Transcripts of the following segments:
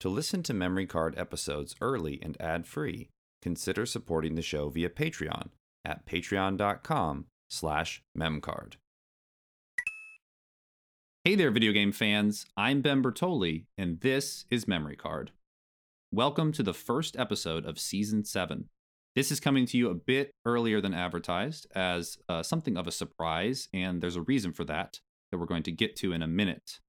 To listen to Memory Card episodes early and ad-free, consider supporting the show via Patreon at patreon.com slash memcard. Hey there, video game fans. I'm Ben Bertoli, and this is Memory Card. Welcome to the first episode of Season 7. This is coming to you a bit earlier than advertised as uh, something of a surprise, and there's a reason for that that we're going to get to in a minute.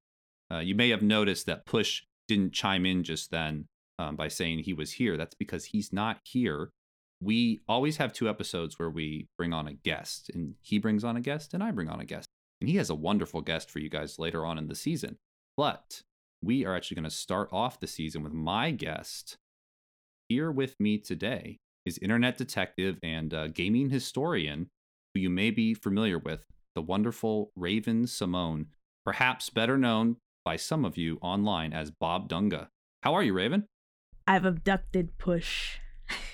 Uh, you may have noticed that Push didn't chime in just then um, by saying he was here. That's because he's not here. We always have two episodes where we bring on a guest, and he brings on a guest, and I bring on a guest. And he has a wonderful guest for you guys later on in the season. But we are actually going to start off the season with my guest. Here with me today is internet detective and uh, gaming historian who you may be familiar with, the wonderful Raven Simone, perhaps better known by some of you online as Bob Dunga. How are you, Raven? I've abducted Push.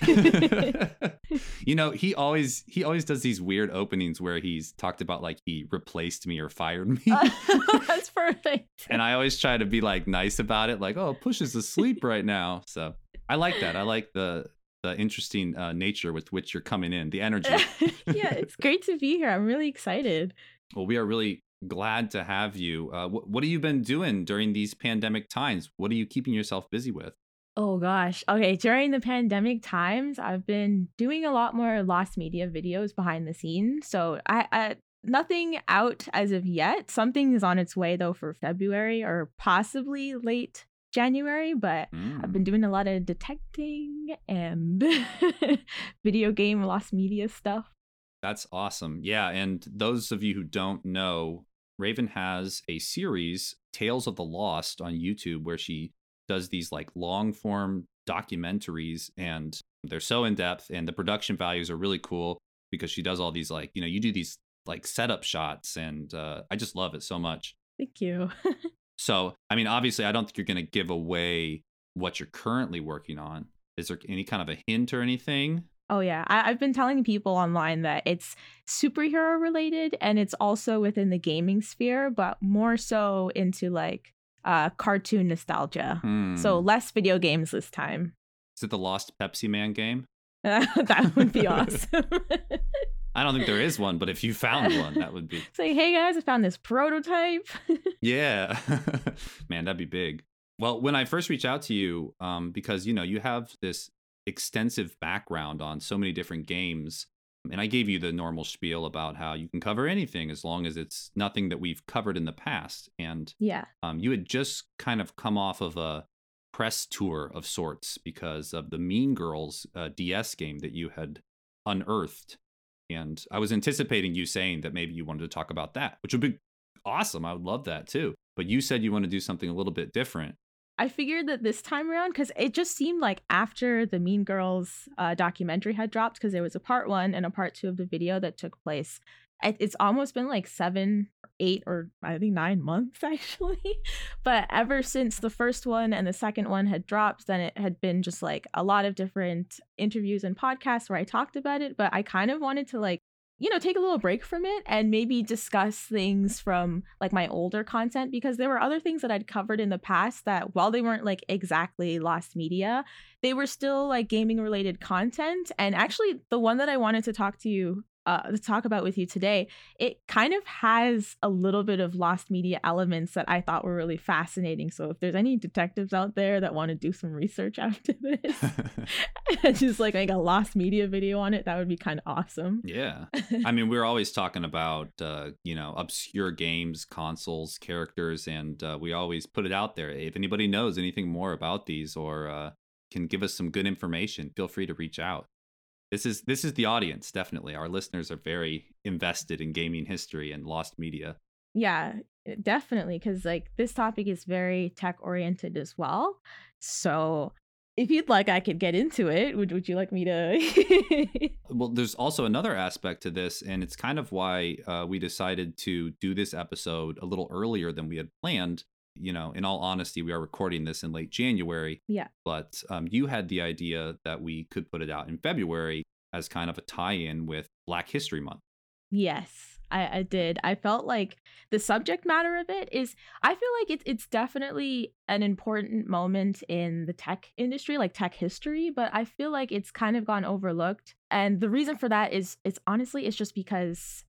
you know, he always he always does these weird openings where he's talked about like he replaced me or fired me. That's perfect. and I always try to be like nice about it, like, oh, Push is asleep right now. So I like that. I like the the interesting uh, nature with which you're coming in, the energy. yeah, it's great to be here. I'm really excited. Well, we are really glad to have you. Uh, wh- what have you been doing during these pandemic times? What are you keeping yourself busy with? Oh gosh. Okay, during the pandemic times, I've been doing a lot more lost media videos behind the scenes. So I, I nothing out as of yet. Something is on its way though for February or possibly late January, but mm. I've been doing a lot of detecting and video game lost media stuff. That's awesome. Yeah, and those of you who don't know, Raven has a series, Tales of the Lost, on YouTube where she does these like long form documentaries and they're so in depth and the production values are really cool because she does all these like, you know, you do these like setup shots and uh, I just love it so much. Thank you. so, I mean, obviously, I don't think you're going to give away what you're currently working on. Is there any kind of a hint or anything? Oh yeah, I- have been telling people online that it's superhero related and it's also within the gaming sphere, but more so into like uh, cartoon nostalgia. Hmm. So less video games this time. Is it the Lost Pepsi Man game? that would be awesome. I don't think there is one, but if you found one, that would be. Say, hey guys, I found this prototype. yeah, man, that'd be big. Well, when I first reached out to you, um, because you know you have this extensive background on so many different games. And I gave you the normal spiel about how you can cover anything as long as it's nothing that we've covered in the past. And yeah, um, you had just kind of come off of a press tour of sorts because of the Mean Girls uh, DS game that you had unearthed. And I was anticipating you saying that maybe you wanted to talk about that, which would be awesome. I would love that too. But you said you want to do something a little bit different. I figured that this time around, because it just seemed like after the Mean Girls uh, documentary had dropped, because there was a part one and a part two of the video that took place. It's almost been like seven, eight, or I think nine months actually. but ever since the first one and the second one had dropped, then it had been just like a lot of different interviews and podcasts where I talked about it. But I kind of wanted to like you know, take a little break from it and maybe discuss things from like my older content because there were other things that I'd covered in the past that while they weren't like exactly lost media, they were still like gaming related content. And actually, the one that I wanted to talk to you uh, to talk about with you today, it kind of has a little bit of lost media elements that I thought were really fascinating. So if there's any detectives out there that want to do some research after this and just like make a lost media video on it, that would be kind of awesome. Yeah. I mean, we're always talking about, uh, you know, obscure games, consoles, characters, and uh, we always put it out there. If anybody knows anything more about these or uh, can give us some good information, feel free to reach out this is this is the audience definitely. Our listeners are very invested in gaming history and lost media. Yeah definitely because like this topic is very tech oriented as well. So if you'd like i could get into it. Would, would you like me to? Well there's also another aspect to this and it's kind of why uh, we decided to do this episode a little earlier than we had planned you know, in all honesty, we are recording this in late January. Yeah. But um, you had the idea that we could put it out in February as kind of a tie in with Black History Month. Yes. I, I did. I felt like the subject matter of it is I feel like it's it's definitely an important moment in the tech industry, like tech history, but I feel like it's kind of gone overlooked. And the reason for that is it's honestly it's just because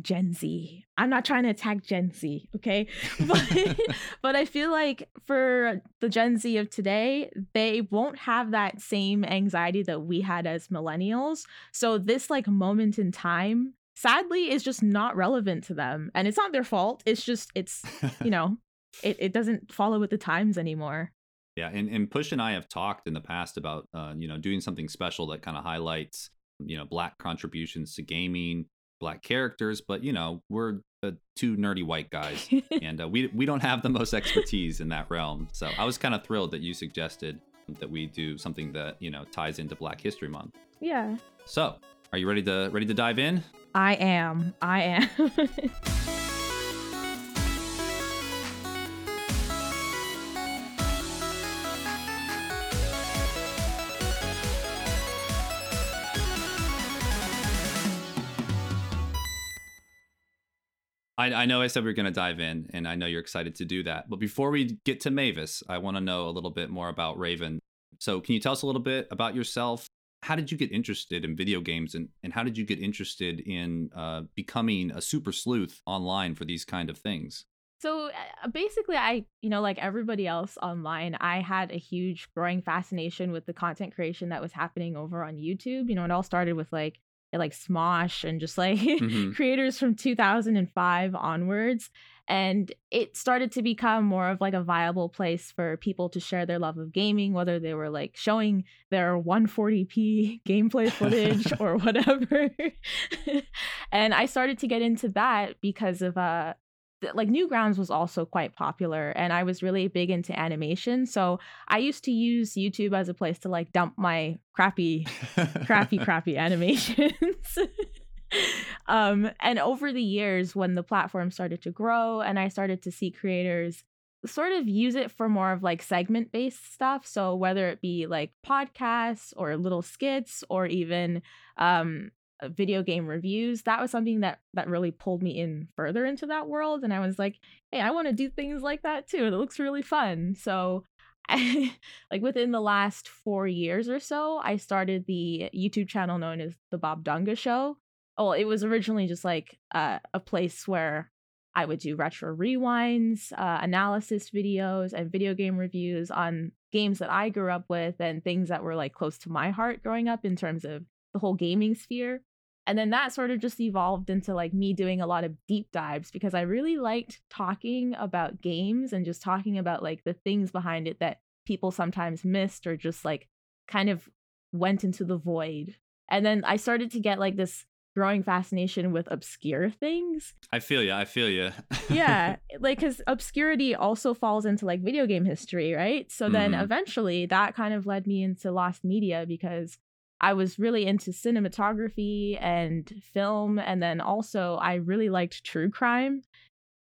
Gen Z. I'm not trying to attack Gen Z, okay? But but I feel like for the Gen Z of today, they won't have that same anxiety that we had as millennials. So this like moment in time sadly is just not relevant to them. And it's not their fault. It's just it's, you know, it, it doesn't follow with the times anymore. Yeah, and, and Push and I have talked in the past about uh, you know, doing something special that kind of highlights, you know, black contributions to gaming, black characters, but you know, we're uh, two nerdy white guys, and uh, we we don't have the most expertise in that realm. So I was kind of thrilled that you suggested that we do something that you know ties into Black History Month. Yeah. So, are you ready to ready to dive in? I am. I am. I, I, know I said we are going to dive in, and I know you're excited to do that. But before we get to Mavis, I want to know a little bit more about Raven. So, can you tell us a little bit about yourself? How did you get interested in video games, and, and how did you get interested in uh, becoming a super sleuth online for these kind of things? So uh, basically, I, you know, like everybody else online, I had a huge growing fascination with the content creation that was happening over on YouTube. You know, it all started with like like Smosh and just like mm-hmm. creators from 2005 onwards. And it started to become more of like a viable place for people to share their love of gaming, whether they were like showing their 140p gameplay footage or whatever. and I started to get into that because of uh like Newgrounds was also quite popular and I was really big into animation. So I used to use YouTube as a place to like dump my crappy, crappy, crappy animations. um, and over the years, when the platform started to grow and I started to see creators sort of use it for more of like segment based stuff. So whether it be like podcasts or little skits or even um, video game reviews that was something that that really pulled me in further into that world and i was like hey i want to do things like that too it looks really fun. So I, like within the last four years or so i started the youtube channel known as the bob dunga show. Well it was originally just like uh, a place where i would do retro rewinds uh, analysis videos and video game reviews on games that i grew up with and things that were like close to my heart growing up in terms of the whole gaming sphere and then that sort of just evolved into like me doing a lot of deep dives because I really liked talking about games and just talking about like the things behind it that people sometimes missed or just like kind of went into the void. And then I started to get like this growing fascination with obscure things. I feel you. I feel you. yeah, like cuz obscurity also falls into like video game history, right? So then mm-hmm. eventually that kind of led me into lost media because I was really into cinematography and film. And then also, I really liked true crime.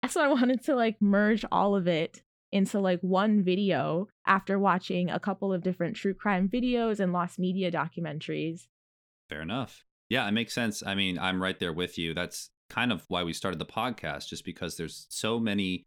So I wanted to like merge all of it into like one video after watching a couple of different true crime videos and lost media documentaries. Fair enough. Yeah, it makes sense. I mean, I'm right there with you. That's kind of why we started the podcast, just because there's so many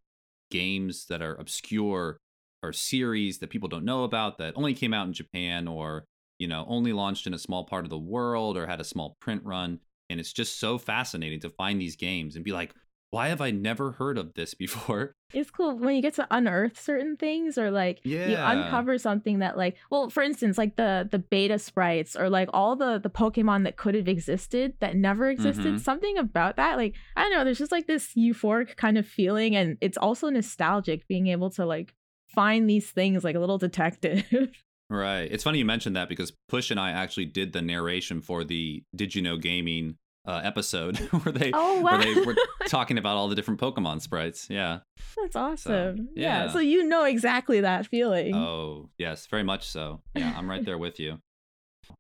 games that are obscure or series that people don't know about that only came out in Japan or you know, only launched in a small part of the world or had a small print run. And it's just so fascinating to find these games and be like, why have I never heard of this before? It's cool when you get to unearth certain things or like yeah. you uncover something that like well for instance like the the beta sprites or like all the the Pokemon that could have existed that never existed mm-hmm. something about that like I don't know there's just like this euphoric kind of feeling and it's also nostalgic being able to like find these things like a little detective. Right. It's funny you mentioned that because Push and I actually did the narration for the Did You Know Gaming uh, episode where they oh, wow. where they were talking about all the different Pokemon sprites. Yeah. That's awesome. So, yeah. yeah. So you know exactly that feeling. Oh, yes, very much so. Yeah, I'm right there with you.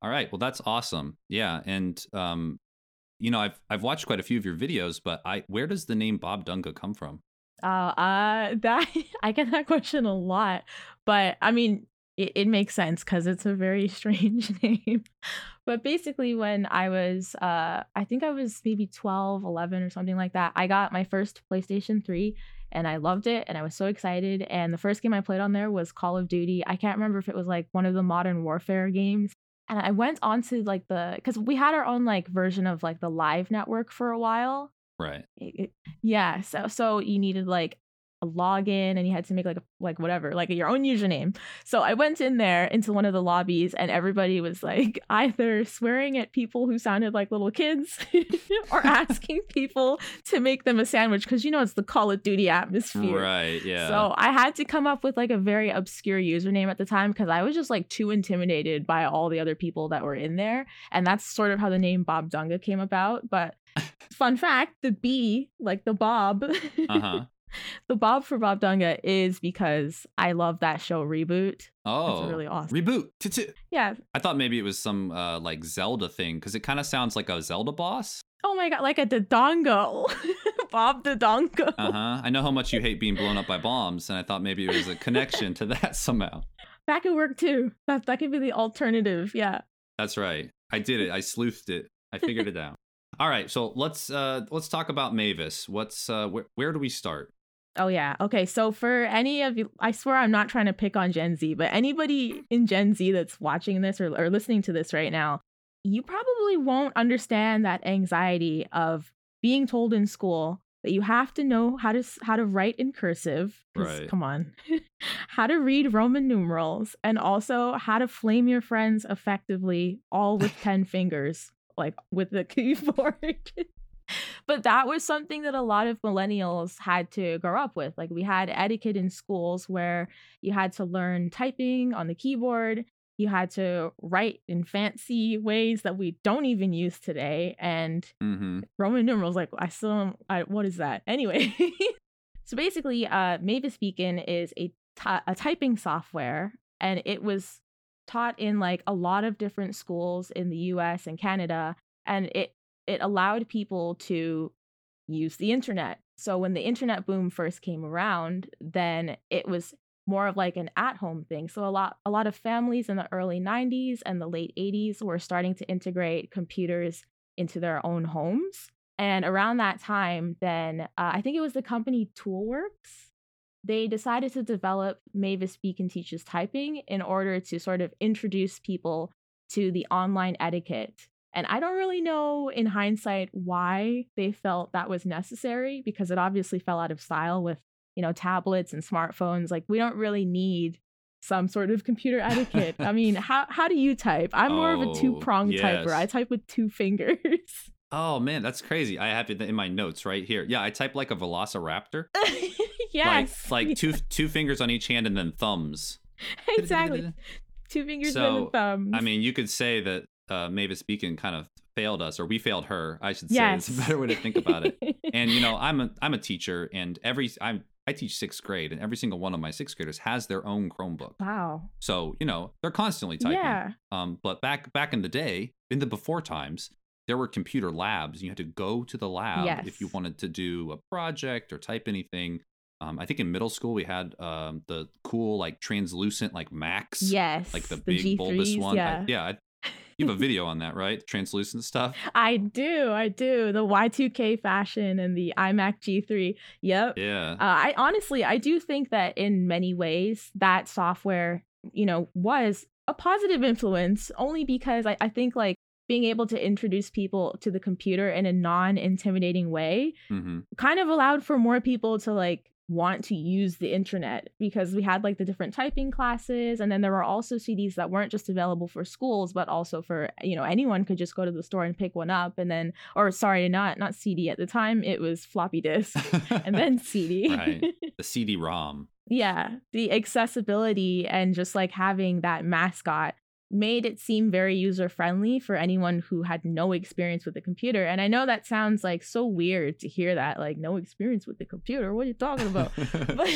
All right. Well, that's awesome. Yeah, and um you know, I've I've watched quite a few of your videos, but I where does the name Bob Dunga come from? Uh, uh that I get that question a lot. But I mean, it, it makes sense because it's a very strange name. But basically, when I was, uh, I think I was maybe 12, 11 or something like that, I got my first PlayStation 3 and I loved it and I was so excited. And the first game I played on there was Call of Duty. I can't remember if it was like one of the Modern Warfare games. And I went on to like the, because we had our own like version of like the live network for a while. Right. It- it- yeah. So, so you needed like a login and you had to make like a, like whatever like your own username so i went in there into one of the lobbies and everybody was like either swearing at people who sounded like little kids or asking people to make them a sandwich because you know it's the call of duty atmosphere Right. Yeah. so I had to come up with like a very obscure username at the time because I was just like too intimidated by all the other people that were in there. And that's sort of how the name Bob Dunga came about. But fun fact, the B, like the Bob, uh huh. the Bob for Bob Dunga is because I love that show reboot. Oh. It's really awesome. Reboot. Yeah. I thought maybe it was some uh, like Zelda thing because it kind of sounds like a Zelda boss. Oh my god, like a Dodongo. Bob the Dodongo. Uh huh. I know how much you hate being blown up by bombs, and I thought maybe it was a connection to that somehow. That could work too. That that could be the alternative. Yeah. That's right. I did it. I sleuthed it. I figured it out. All right, so let's uh let's talk about Mavis. What's uh where, where do we start? Oh yeah. Okay. So for any of you, I swear I'm not trying to pick on Gen Z, but anybody in Gen Z that's watching this or, or listening to this right now, you probably won't understand that anxiety of being told in school that you have to know how to how to write in cursive. Right. Come on, how to read Roman numerals, and also how to flame your friends effectively, all with ten fingers, like with the keyboard. But that was something that a lot of millennials had to grow up with. Like we had etiquette in schools where you had to learn typing on the keyboard, you had to write in fancy ways that we don't even use today, and Mm-hmm. Roman numerals. Like I still, don't- I, what is that? Anyway, so basically, uh, Mavis Beacon is a a typing software, and it was taught in like a lot of different schools in the U.S. and Canada, and it it allowed people to use the internet. So when the internet boom first came around, then it was more of like an at-home thing. So a lot a lot of families in the early 90s and the late 80s were starting to integrate computers into their own homes. And around that time, then uh, I think it was the company Toolworks. They decided to develop Mavis Beacon Teaches Typing in order to sort of introduce people to the online etiquette. And I don't really know in hindsight why they felt that was necessary because it obviously fell out of style with, you know, tablets and smartphones. Like we don't really need some sort of computer etiquette. I mean, how how do you type? I'm more of a Oh, two-pronged typer. I type with two fingers. Oh man, that's crazy. I have it in my notes right here. Yeah, I type like a velociraptor. yes. Like like two two fingers on each hand and then thumbs. exactly. Two fingers So, and a thumb. I mean, you could say that uh, Mavis Beacon kind of failed us, or we failed her. I should say. yes. It's a better way to think about it. and you know, I'm a I'm a teacher, and every I'm I teach sixth grade, and every single one of my sixth graders has their own Chromebook. wow. So you know, they're constantly typing. Yeah. Um, but back back in the day, in the before times, there were computer labs. You had to go to the lab if you wanted to do a project or type anything. Um, I think in middle school we had um, the cool like translucent like Macs, Yes. like the big G3s, bulbous one. I- Yeah. yeah, I, you have a video on that, right? Translucent stuff. I do. I do. The Y2K fashion and the iMac G3. Yep. Yeah. Uh, I honestly, I do think that in many ways that software, you know, was a positive influence only because I, I think like being able to introduce people to the computer in a non-intimidating way hmm kind of allowed for more people to like want to use the internet because we had like the different typing classes and then there were also CDs that weren't just available for schools but also for you know anyone could just go to the store and pick one up and then or sorry not not CD at the time it was floppy disk and then CD Right. the CD-ROM. yeah the accessibility and just like having that mascot made it seem very user friendly for anyone who had no experience with the computer. And i know that sounds like so weird to hear that like no experience with the computer what are you talking about? But,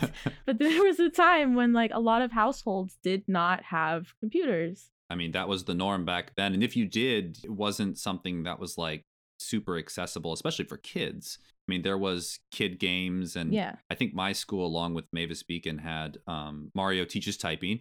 but there was a time when like a lot of households did not have computers. I mean, that was the norm back then. And if you did, it wasn't something that was like super accessible, especially for kids. I mean, there was kid games, and yeah. I think my school, along with Mavis Beacon, had um, Mario Teaches Typing,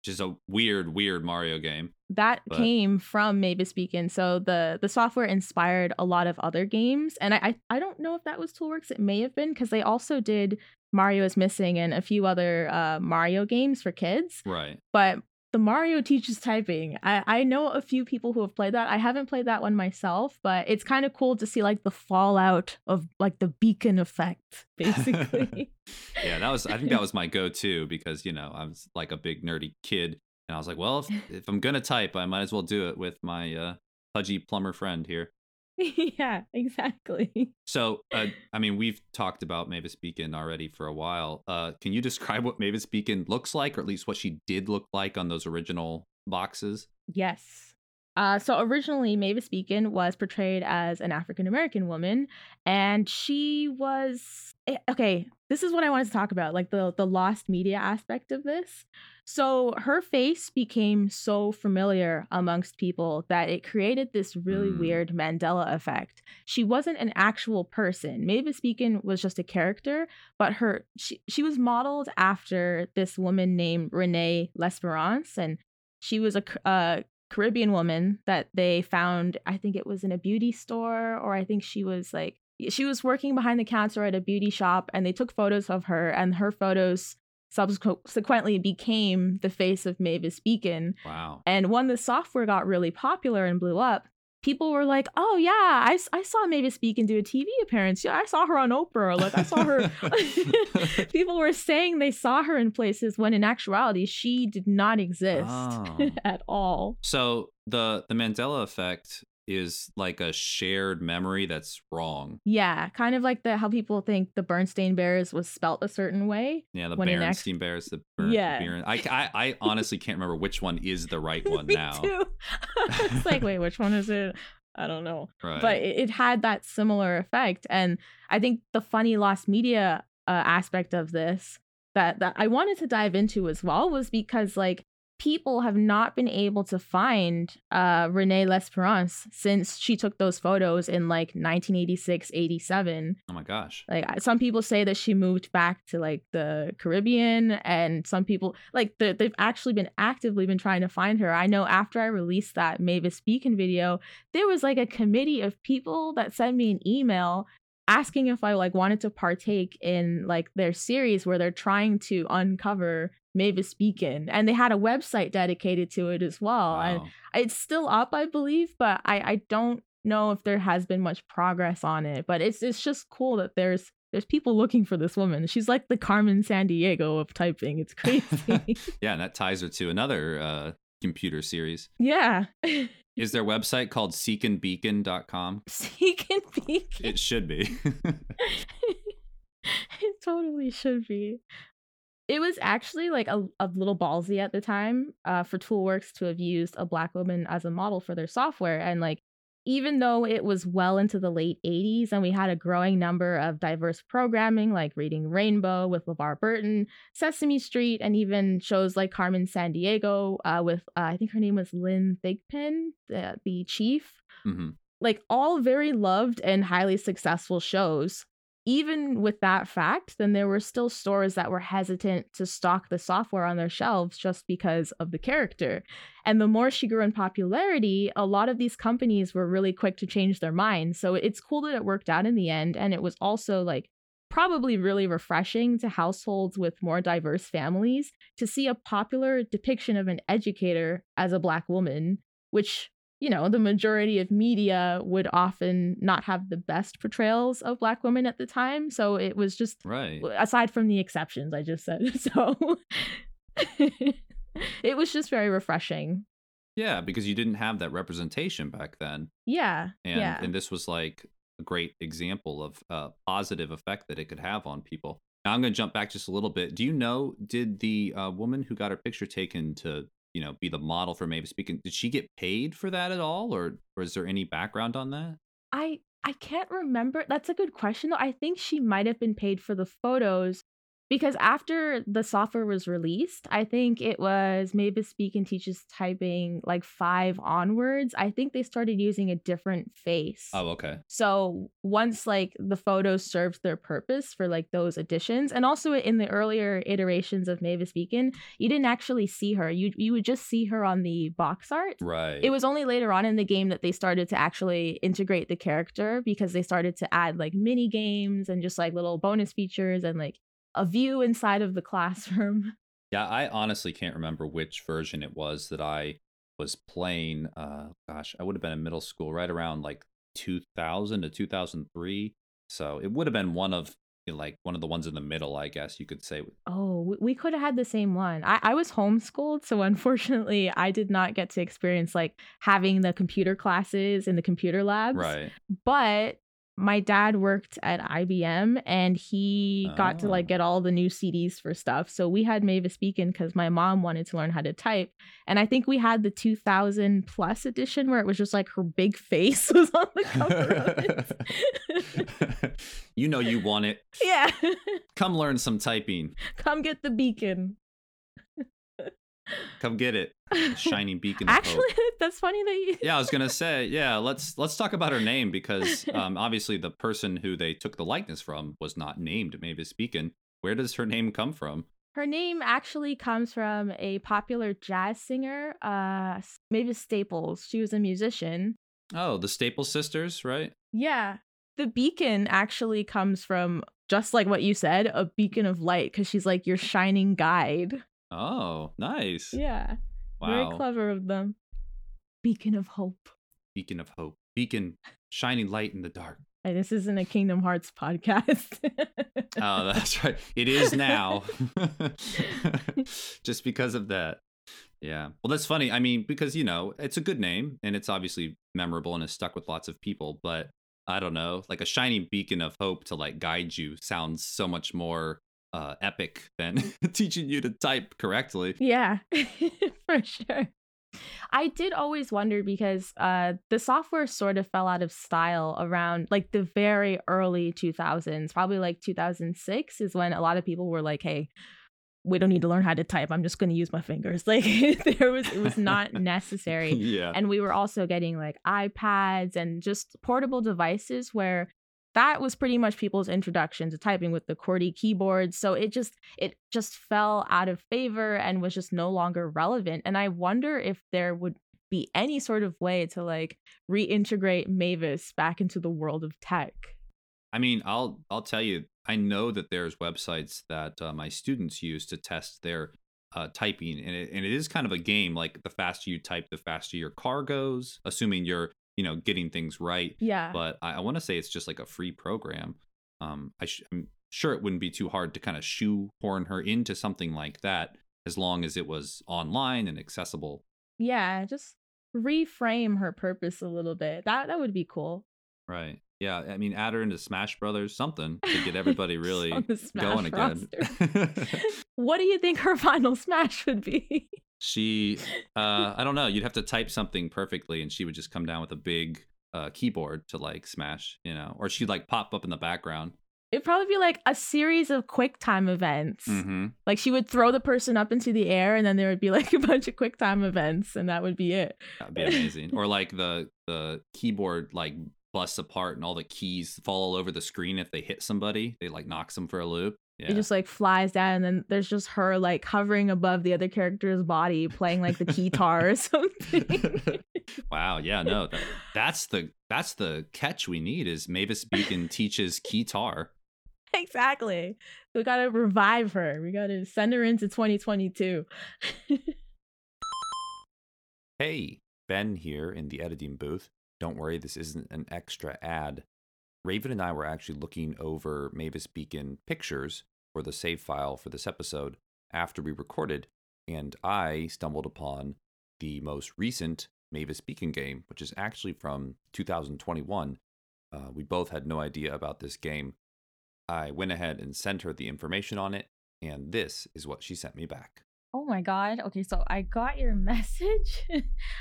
which is a weird, weird Mario game. That But- came from Mavis Beacon. So the the software inspired a lot of other games. And I I, I don't know if that was Toolworks. It may have been because they also did Mario is Missing and a few other uh, Mario games for kids. Right. but the Mario teaches typing. I, I know a few people who have played that. I haven't played that one myself, but it's kind of cool to see like the fallout of like the beacon effect, basically. yeah, that was. I think that was my go-to because you know I was like a big nerdy kid, and I was like, well, if, if I'm gonna type, I might as well do it with my uh, pudgy plumber friend here. yeah, exactly. So, uh, I mean, we've talked about Mavis Beacon already for a while. Uh, can you describe what Mavis Beacon looks like, or at least what she did look like on those original boxes? Yes. Uh, so originally, Mavis Beacon was portrayed as an African American woman, and she was eh, okay. This is what I wanted to talk about, like the the lost media aspect of this. So her face became so familiar amongst people that it created this really Mm. weird Mandela effect. She wasn't an actual person. Mavis Beacon was just a character, but her she she was modeled after this woman named Renee L'Esperance, and she was a uh, Caribbean woman that they found. I think it was in a beauty store, or I think she was like she was working behind the counter at a beauty shop, and they took photos of her, and her photos subsequently became the face of Mavis Beacon. Wow. And when the software got really popular and blew up, people were like, "Oh yeah, I, I saw Mavis Beacon do a TV appearance. Yeah, I saw her on Oprah. Like I saw her." people were saying they saw her in places when in actuality she did not exist Oh. at all. So the the Mandela effect is like a shared memory that's wrong. Yeah, kind of like the how people think the Bernstein Bears was spelt a certain way. Yeah, the Bernstein in Bears, the Ber- Yeah. Beren- I, I I honestly can't remember which one is the right one now. it's like, wait, which one is it? I don't know. Right. but it, it had that similar effect and i think the funny lost media uh, aspect of this that that i wanted to dive into as well was because like people have not been able to find uh renee l'esperance since she took those photos in like 1986 87 oh my gosh. like some people say that she moved back to like the Caribbean, and some people like the, they've actually been actively been trying to find her. I know after I released that Mavis Beacon video, there was like a committee of people that sent me an email asking if I like wanted to partake in like their series where they're trying to uncover Mavis Beacon, and they had a website dedicated to it as well. And it's still up, I believe, but I I don't know if there has been much progress on it. But it's it's just cool that there's there's people looking for this woman. She's like the Carmen Sandiego of typing. It's crazy. yeah, and that ties her to another uh, computer series. yeah. Is their website called seekandbeacon.com? Seek and peek. It should be. it totally should be. It was actually like a, a little ballsy at the time uh, for Toolworks to have used a black woman as a model for their software. And like, even though it was well into the late 80s and we had a growing number of diverse programming like Reading Rainbow with LeVar Burton, Sesame Street, and even shows like Carmen Sandiego uh, with, uh, I think her name was Lynn Thigpen, the, the chief hmm like all very loved and highly successful shows. Even with that fact, then there were still stores that were hesitant to stock the software on their shelves just because of the character. And the more she grew in popularity, a lot of these companies were really quick to change their minds. So it's cool that it worked out in the end. And it was also like probably really refreshing to households with more diverse families to see a popular depiction of an educator as a Black woman, which you know, the majority of media would often not have the best portrayals of Black women at the time. So it was just, Right. aside from the exceptions I just said. So it was just very refreshing. Yeah, because you didn't have that representation back then. Yeah. And yeah. and this was like a great example of a positive effect that it could have on people. Now I'm going to jump back just a little bit. Do you know did the uh, woman who got her picture taken to you know be the model for Mavis Beacon did she get paid for that at all, or or is there any background on that? I I can't remember. That's a good question though. I think she might have been paid for the photos, because after the software was released, I think it was Mavis Beacon teaches typing like five onwards. I think they started using a different face. Oh, okay. So once like the photos served their purpose for like those additions, and also in the earlier iterations of Mavis Beacon, you didn't actually see her. You you would just see her on the box art. Right. It was only later on in the game that they started to actually integrate the character because they started to add like mini games and just like little bonus features and like a view inside of the classroom. Yeah, I honestly can't remember which version it was that I was playing. Uh, gosh, I would have been in middle school, right around like 2000 to 2003. So it would have been one of you know, like one of the ones in the middle, I guess you could say. Oh, we- we could have had the same one. I, I was homeschooled, so unfortunately, I did not get to experience like having the computer classes in the computer labs. Right. But my dad worked at IBM and he got to like Oh. get all the new CDs for stuff. So we had Mavis Beacon because my mom wanted to learn how to type. And I think we had the 2000 plus edition where it was just like her big face was on the cover of it. you know you want it. yeah. Come learn some typing. Come get the beacon. Come get it. Shining beacon. Actually, that's funny that you. yeah, I was gonna say, yeah, let's let's talk about her name because um, obviously the person who they took the likeness from was not named Mavis Beacon. Where does her name come from? Her name actually comes from a popular jazz singer, uh, Mavis Staples. She was a musician. Oh, the Staples sisters, right? Yeah. The beacon actually comes from just like what you said, a beacon of light, because she's like your shining guide. Oh, nice. Yeah. Wow. Very clever of them. Beacon of hope. Beacon of hope. Beacon shining light in the dark. Hey, this isn't a Kingdom Hearts podcast. Oh, that's right. It is now. Just because of that. Yeah. Well, that's funny. I mean, because, you know, it's a good name and it's obviously memorable and has stuck with lots of people, but I don't know, like a shining beacon of hope to like guide you sounds so much more uh epic than teaching you to type correctly. Yeah, for sure. I did always wonder because uh, the software sort of fell out of style around like the very early 2000s, probably like 2006 is when a lot of people were like, hey, we don't need to learn how to type. I'm just going to use my fingers. Like there was, it was not necessary. yeah. and we were also getting like iPads and just portable devices where that was pretty much people's introduction to typing with the QWERTY keyboards. So it just it just fell out of favor and was just no longer relevant. And I wonder if there would be any sort of way to like reintegrate Mavis back into the world of tech. I mean, I'll I'll tell you, I know that there's websites that uh, my students use to test their uh, typing, and it, and it is kind of a game. Like the faster you type, the faster your car goes, assuming you're you know getting things right. Yeah. But I, I want to say it's just like a free program. Um, I sh- I'm sure it wouldn't be too hard to kind of shoehorn her into something like that, as long as it was online and accessible. yeah, just reframe her purpose a little bit. That that would be cool. Right. Yeah. I mean, add her into Smash Brothers, something to get everybody really on the Smash going again. what do you think her final smash would be? She uh i don't know you'd have to type something perfectly and she would just come down with a big uh keyboard to like smash you know or she'd like pop up in the background It'd probably be like a series of quick time events. mm-hmm. Like she would throw the person up into the air and then there would be like a bunch of quick time events and that would be it. that'd be amazing or like the the keyboard like busts apart and all the keys fall all over the screen if they hit somebody they like knocks them for a loop yeah It just like flies down and then there's just her like hovering above the other character's body playing like the guitar or something. wow yeah no that, that's the that's the catch we need is mavis beacon teaches guitar exactly. We got to revive her. We got to send her into 2022. Hey, Ben here in the editing booth. Don't worry, this isn't an extra ad. Raven and I were actually looking over Mavis Beacon pictures for the save file for this episode after we recorded, and I stumbled upon the most recent Mavis Beacon game, which is actually from 2021. Uh, we both had no idea about this game. I went ahead and sent her the information on it, and this is what she sent me back. Oh my god. Okay, so I got your message.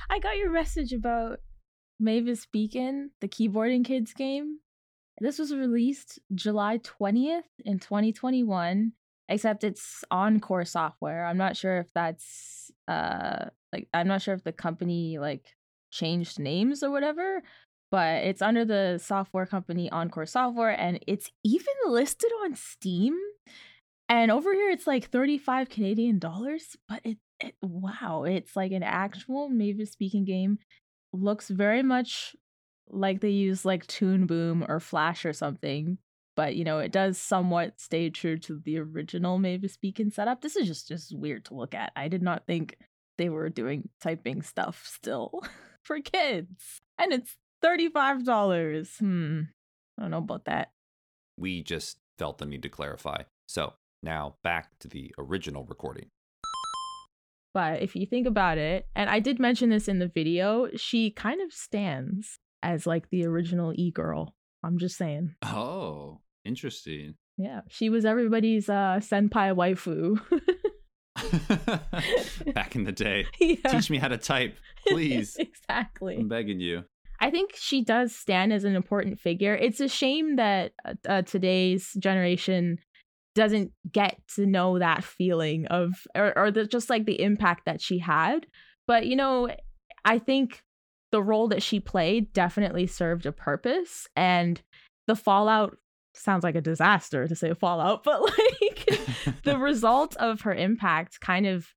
I got your message about Mavis Beacon, the keyboarding kids game. This was released July 20th in 2021 except it's Encore software. I'm not sure if that's uh like I'm not sure if the company like changed names or whatever, but it's under the software company Encore Software and it's even listed on Steam. And over here it's like 35 Canadian dollars, but it, it wow, it's like an actual Mavis speaking game. Looks very much like they use like Toon Boom or Flash or something. But you know, it does somewhat stay true to the original Mavis Beacon setup. This is just just weird to look at. I did not think they were doing typing stuff still for kids. And it's $35. Hmm. I don't know about that. We just felt the need to clarify. So now back to the original recording. But if you think about it, and I did mention this in the video, she kind of stands as like the original e girl. I'm just saying. Oh, interesting. Yeah, she was everybody's uh senpai waifu. Back in the day. yeah. Teach me how to type, please. exactly. I'm begging you. I think she does stand as an important figure. It's a shame that uh, uh, today's generation doesn't get to know that feeling of, or, or the, just like the impact that she had. But, you know, I think the role that she played definitely served a purpose. And the fallout sounds like a disaster to say fallout, but like the result of her impact kind of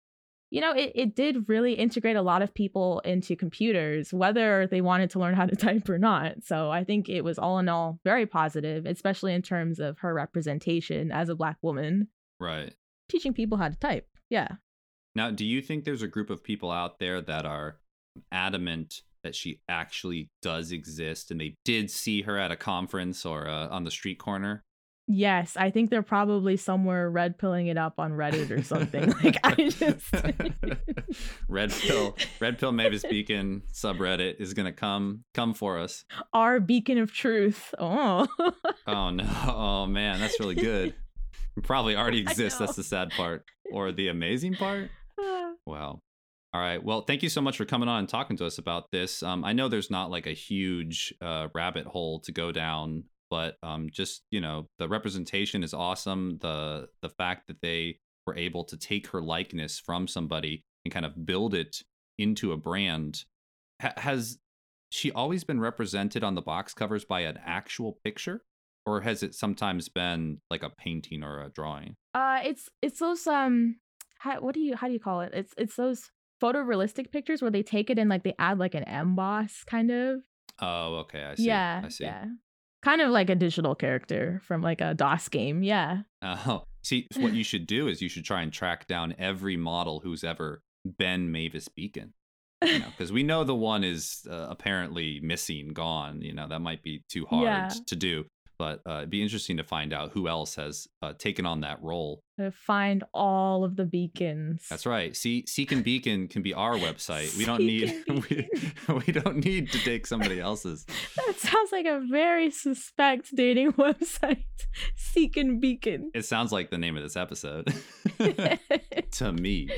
you know, it, it did really integrate a lot of people into computers, whether they wanted to learn how to type or not. So I think it was all in all very positive, especially in terms of her representation as a Black woman. Right. Teaching people how to type. Yeah. Now, do you think there's a group of people out there that are adamant that she actually does exist and they did see her at a conference or uh, on the street corner? Yes, I think they're probably somewhere red pilling it up on Reddit or something. like I just red pill, red pill Mavis Beacon subreddit is gonna come come for us. Our beacon of truth. Oh. oh no! Oh man, that's really good. It probably already exists. That's the sad part, or the amazing part. wow. All right. Well, thank you so much for coming on and talking to us about this. Um, I know there's not like a huge uh, rabbit hole to go down but um, just you know the representation is awesome the the fact that they were able to take her likeness from somebody and kind of build it into a brand ha- has she always been represented on the box covers by an actual picture or has it sometimes been like a painting or a drawing uh it's it's those um how, what do you how do you call it it's it's those photorealistic pictures where they take it and like they add like an emboss kind of oh okay i see yeah i see yeah kind of like a digital character from like a DOS game. Yeah. Oh, see, what you should do is you should try and track down every model who's ever been Mavis Beacon. Because you know, we know the one is uh, apparently missing, gone. You know, that might be too hard Yeah. to do. But uh, it'd be interesting to find out who else has uh, taken on that role. To find all of the beacons. That's right. See, Seek and Beacon can be our website. We don't need we, we don't need to take somebody else's. That sounds like a very suspect dating website. Seek and Beacon. It sounds like the name of this episode to me.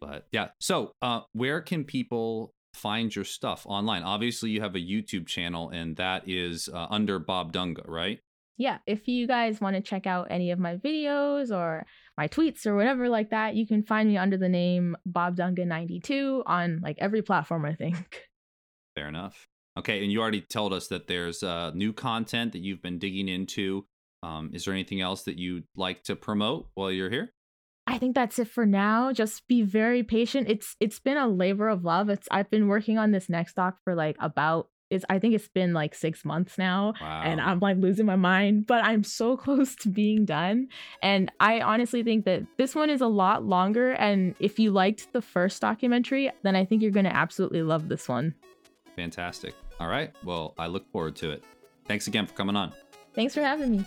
But yeah, so uh, where can people find your stuff online? Obviously, you have a YouTube channel, and that is uh, under Bob Dunga, right? yeah, if you guys want to check out any of my videos or my tweets or whatever like that, you can find me under the name Bob Dunga92 on like every platform, I think. Fair enough. Okay, and you already told us that there's uh, new content that you've been digging into. Um, is there anything else that you'd like to promote while you're here? I think that's it for now. Just be very patient. It's it's been a labor of love. It's I've been working on this next doc for like about it's I think it's been like six months now. Wow. And I'm like losing my mind, but I'm so close to being done. And I honestly think that this one is a lot longer. And if you liked the first documentary, then I think you're gonna absolutely love this one. Fantastic. All right. Well, I look forward to it. Thanks again for coming on. Thanks for having me.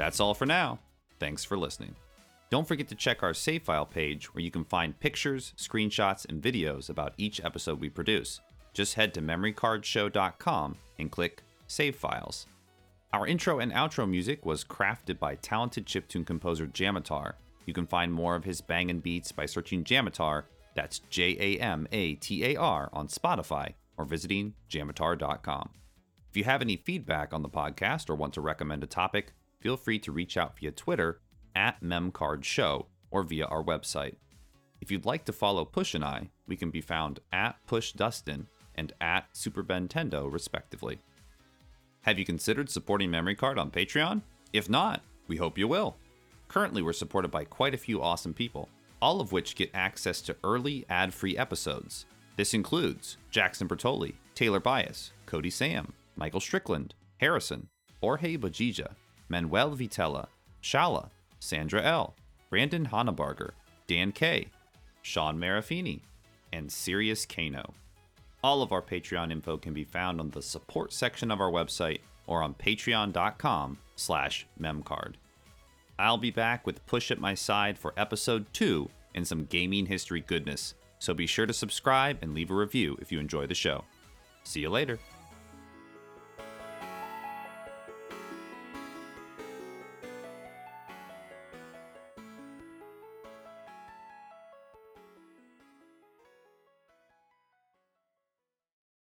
That's all for now. Thanks for listening. Don't forget to check our save file page where you can find pictures, screenshots, and videos about each episode we produce. Just head to memorycardshow.com and click Save Files. Our intro and outro music was crafted by talented chiptune composer Jamatar. You can find more of his bangin' beats by searching Jamatar, that's J A M A T A R, on Spotify or visiting jamatar.com. If you have any feedback on the podcast or want to recommend a topic, feel free to reach out via Twitter at MemCardShow or via our website. If you'd like to follow Push and I, we can be found at PushDustin and at Super Nintendo, respectively. Have you considered supporting Memory Card on Patreon? If not, we hope you will. Currently, we're supported by quite a few awesome people, all of which get access to early ad free episodes. This includes Jackson Bertoli, Taylor Bias, Cody Sam, Michael Strickland, Harrison, Jorge Bajija, Manuel Vitella, Shala, Sandra L., Brandon Hannebarger, Dan K., Sean Marafini, and Sirius Kano. All of our Patreon info can be found on the support section of our website or on patreon.com slash memcard. I'll be back with Push at my side for episode 2 and some gaming history goodness, so be sure to subscribe and leave a review if you enjoy the show. See you later.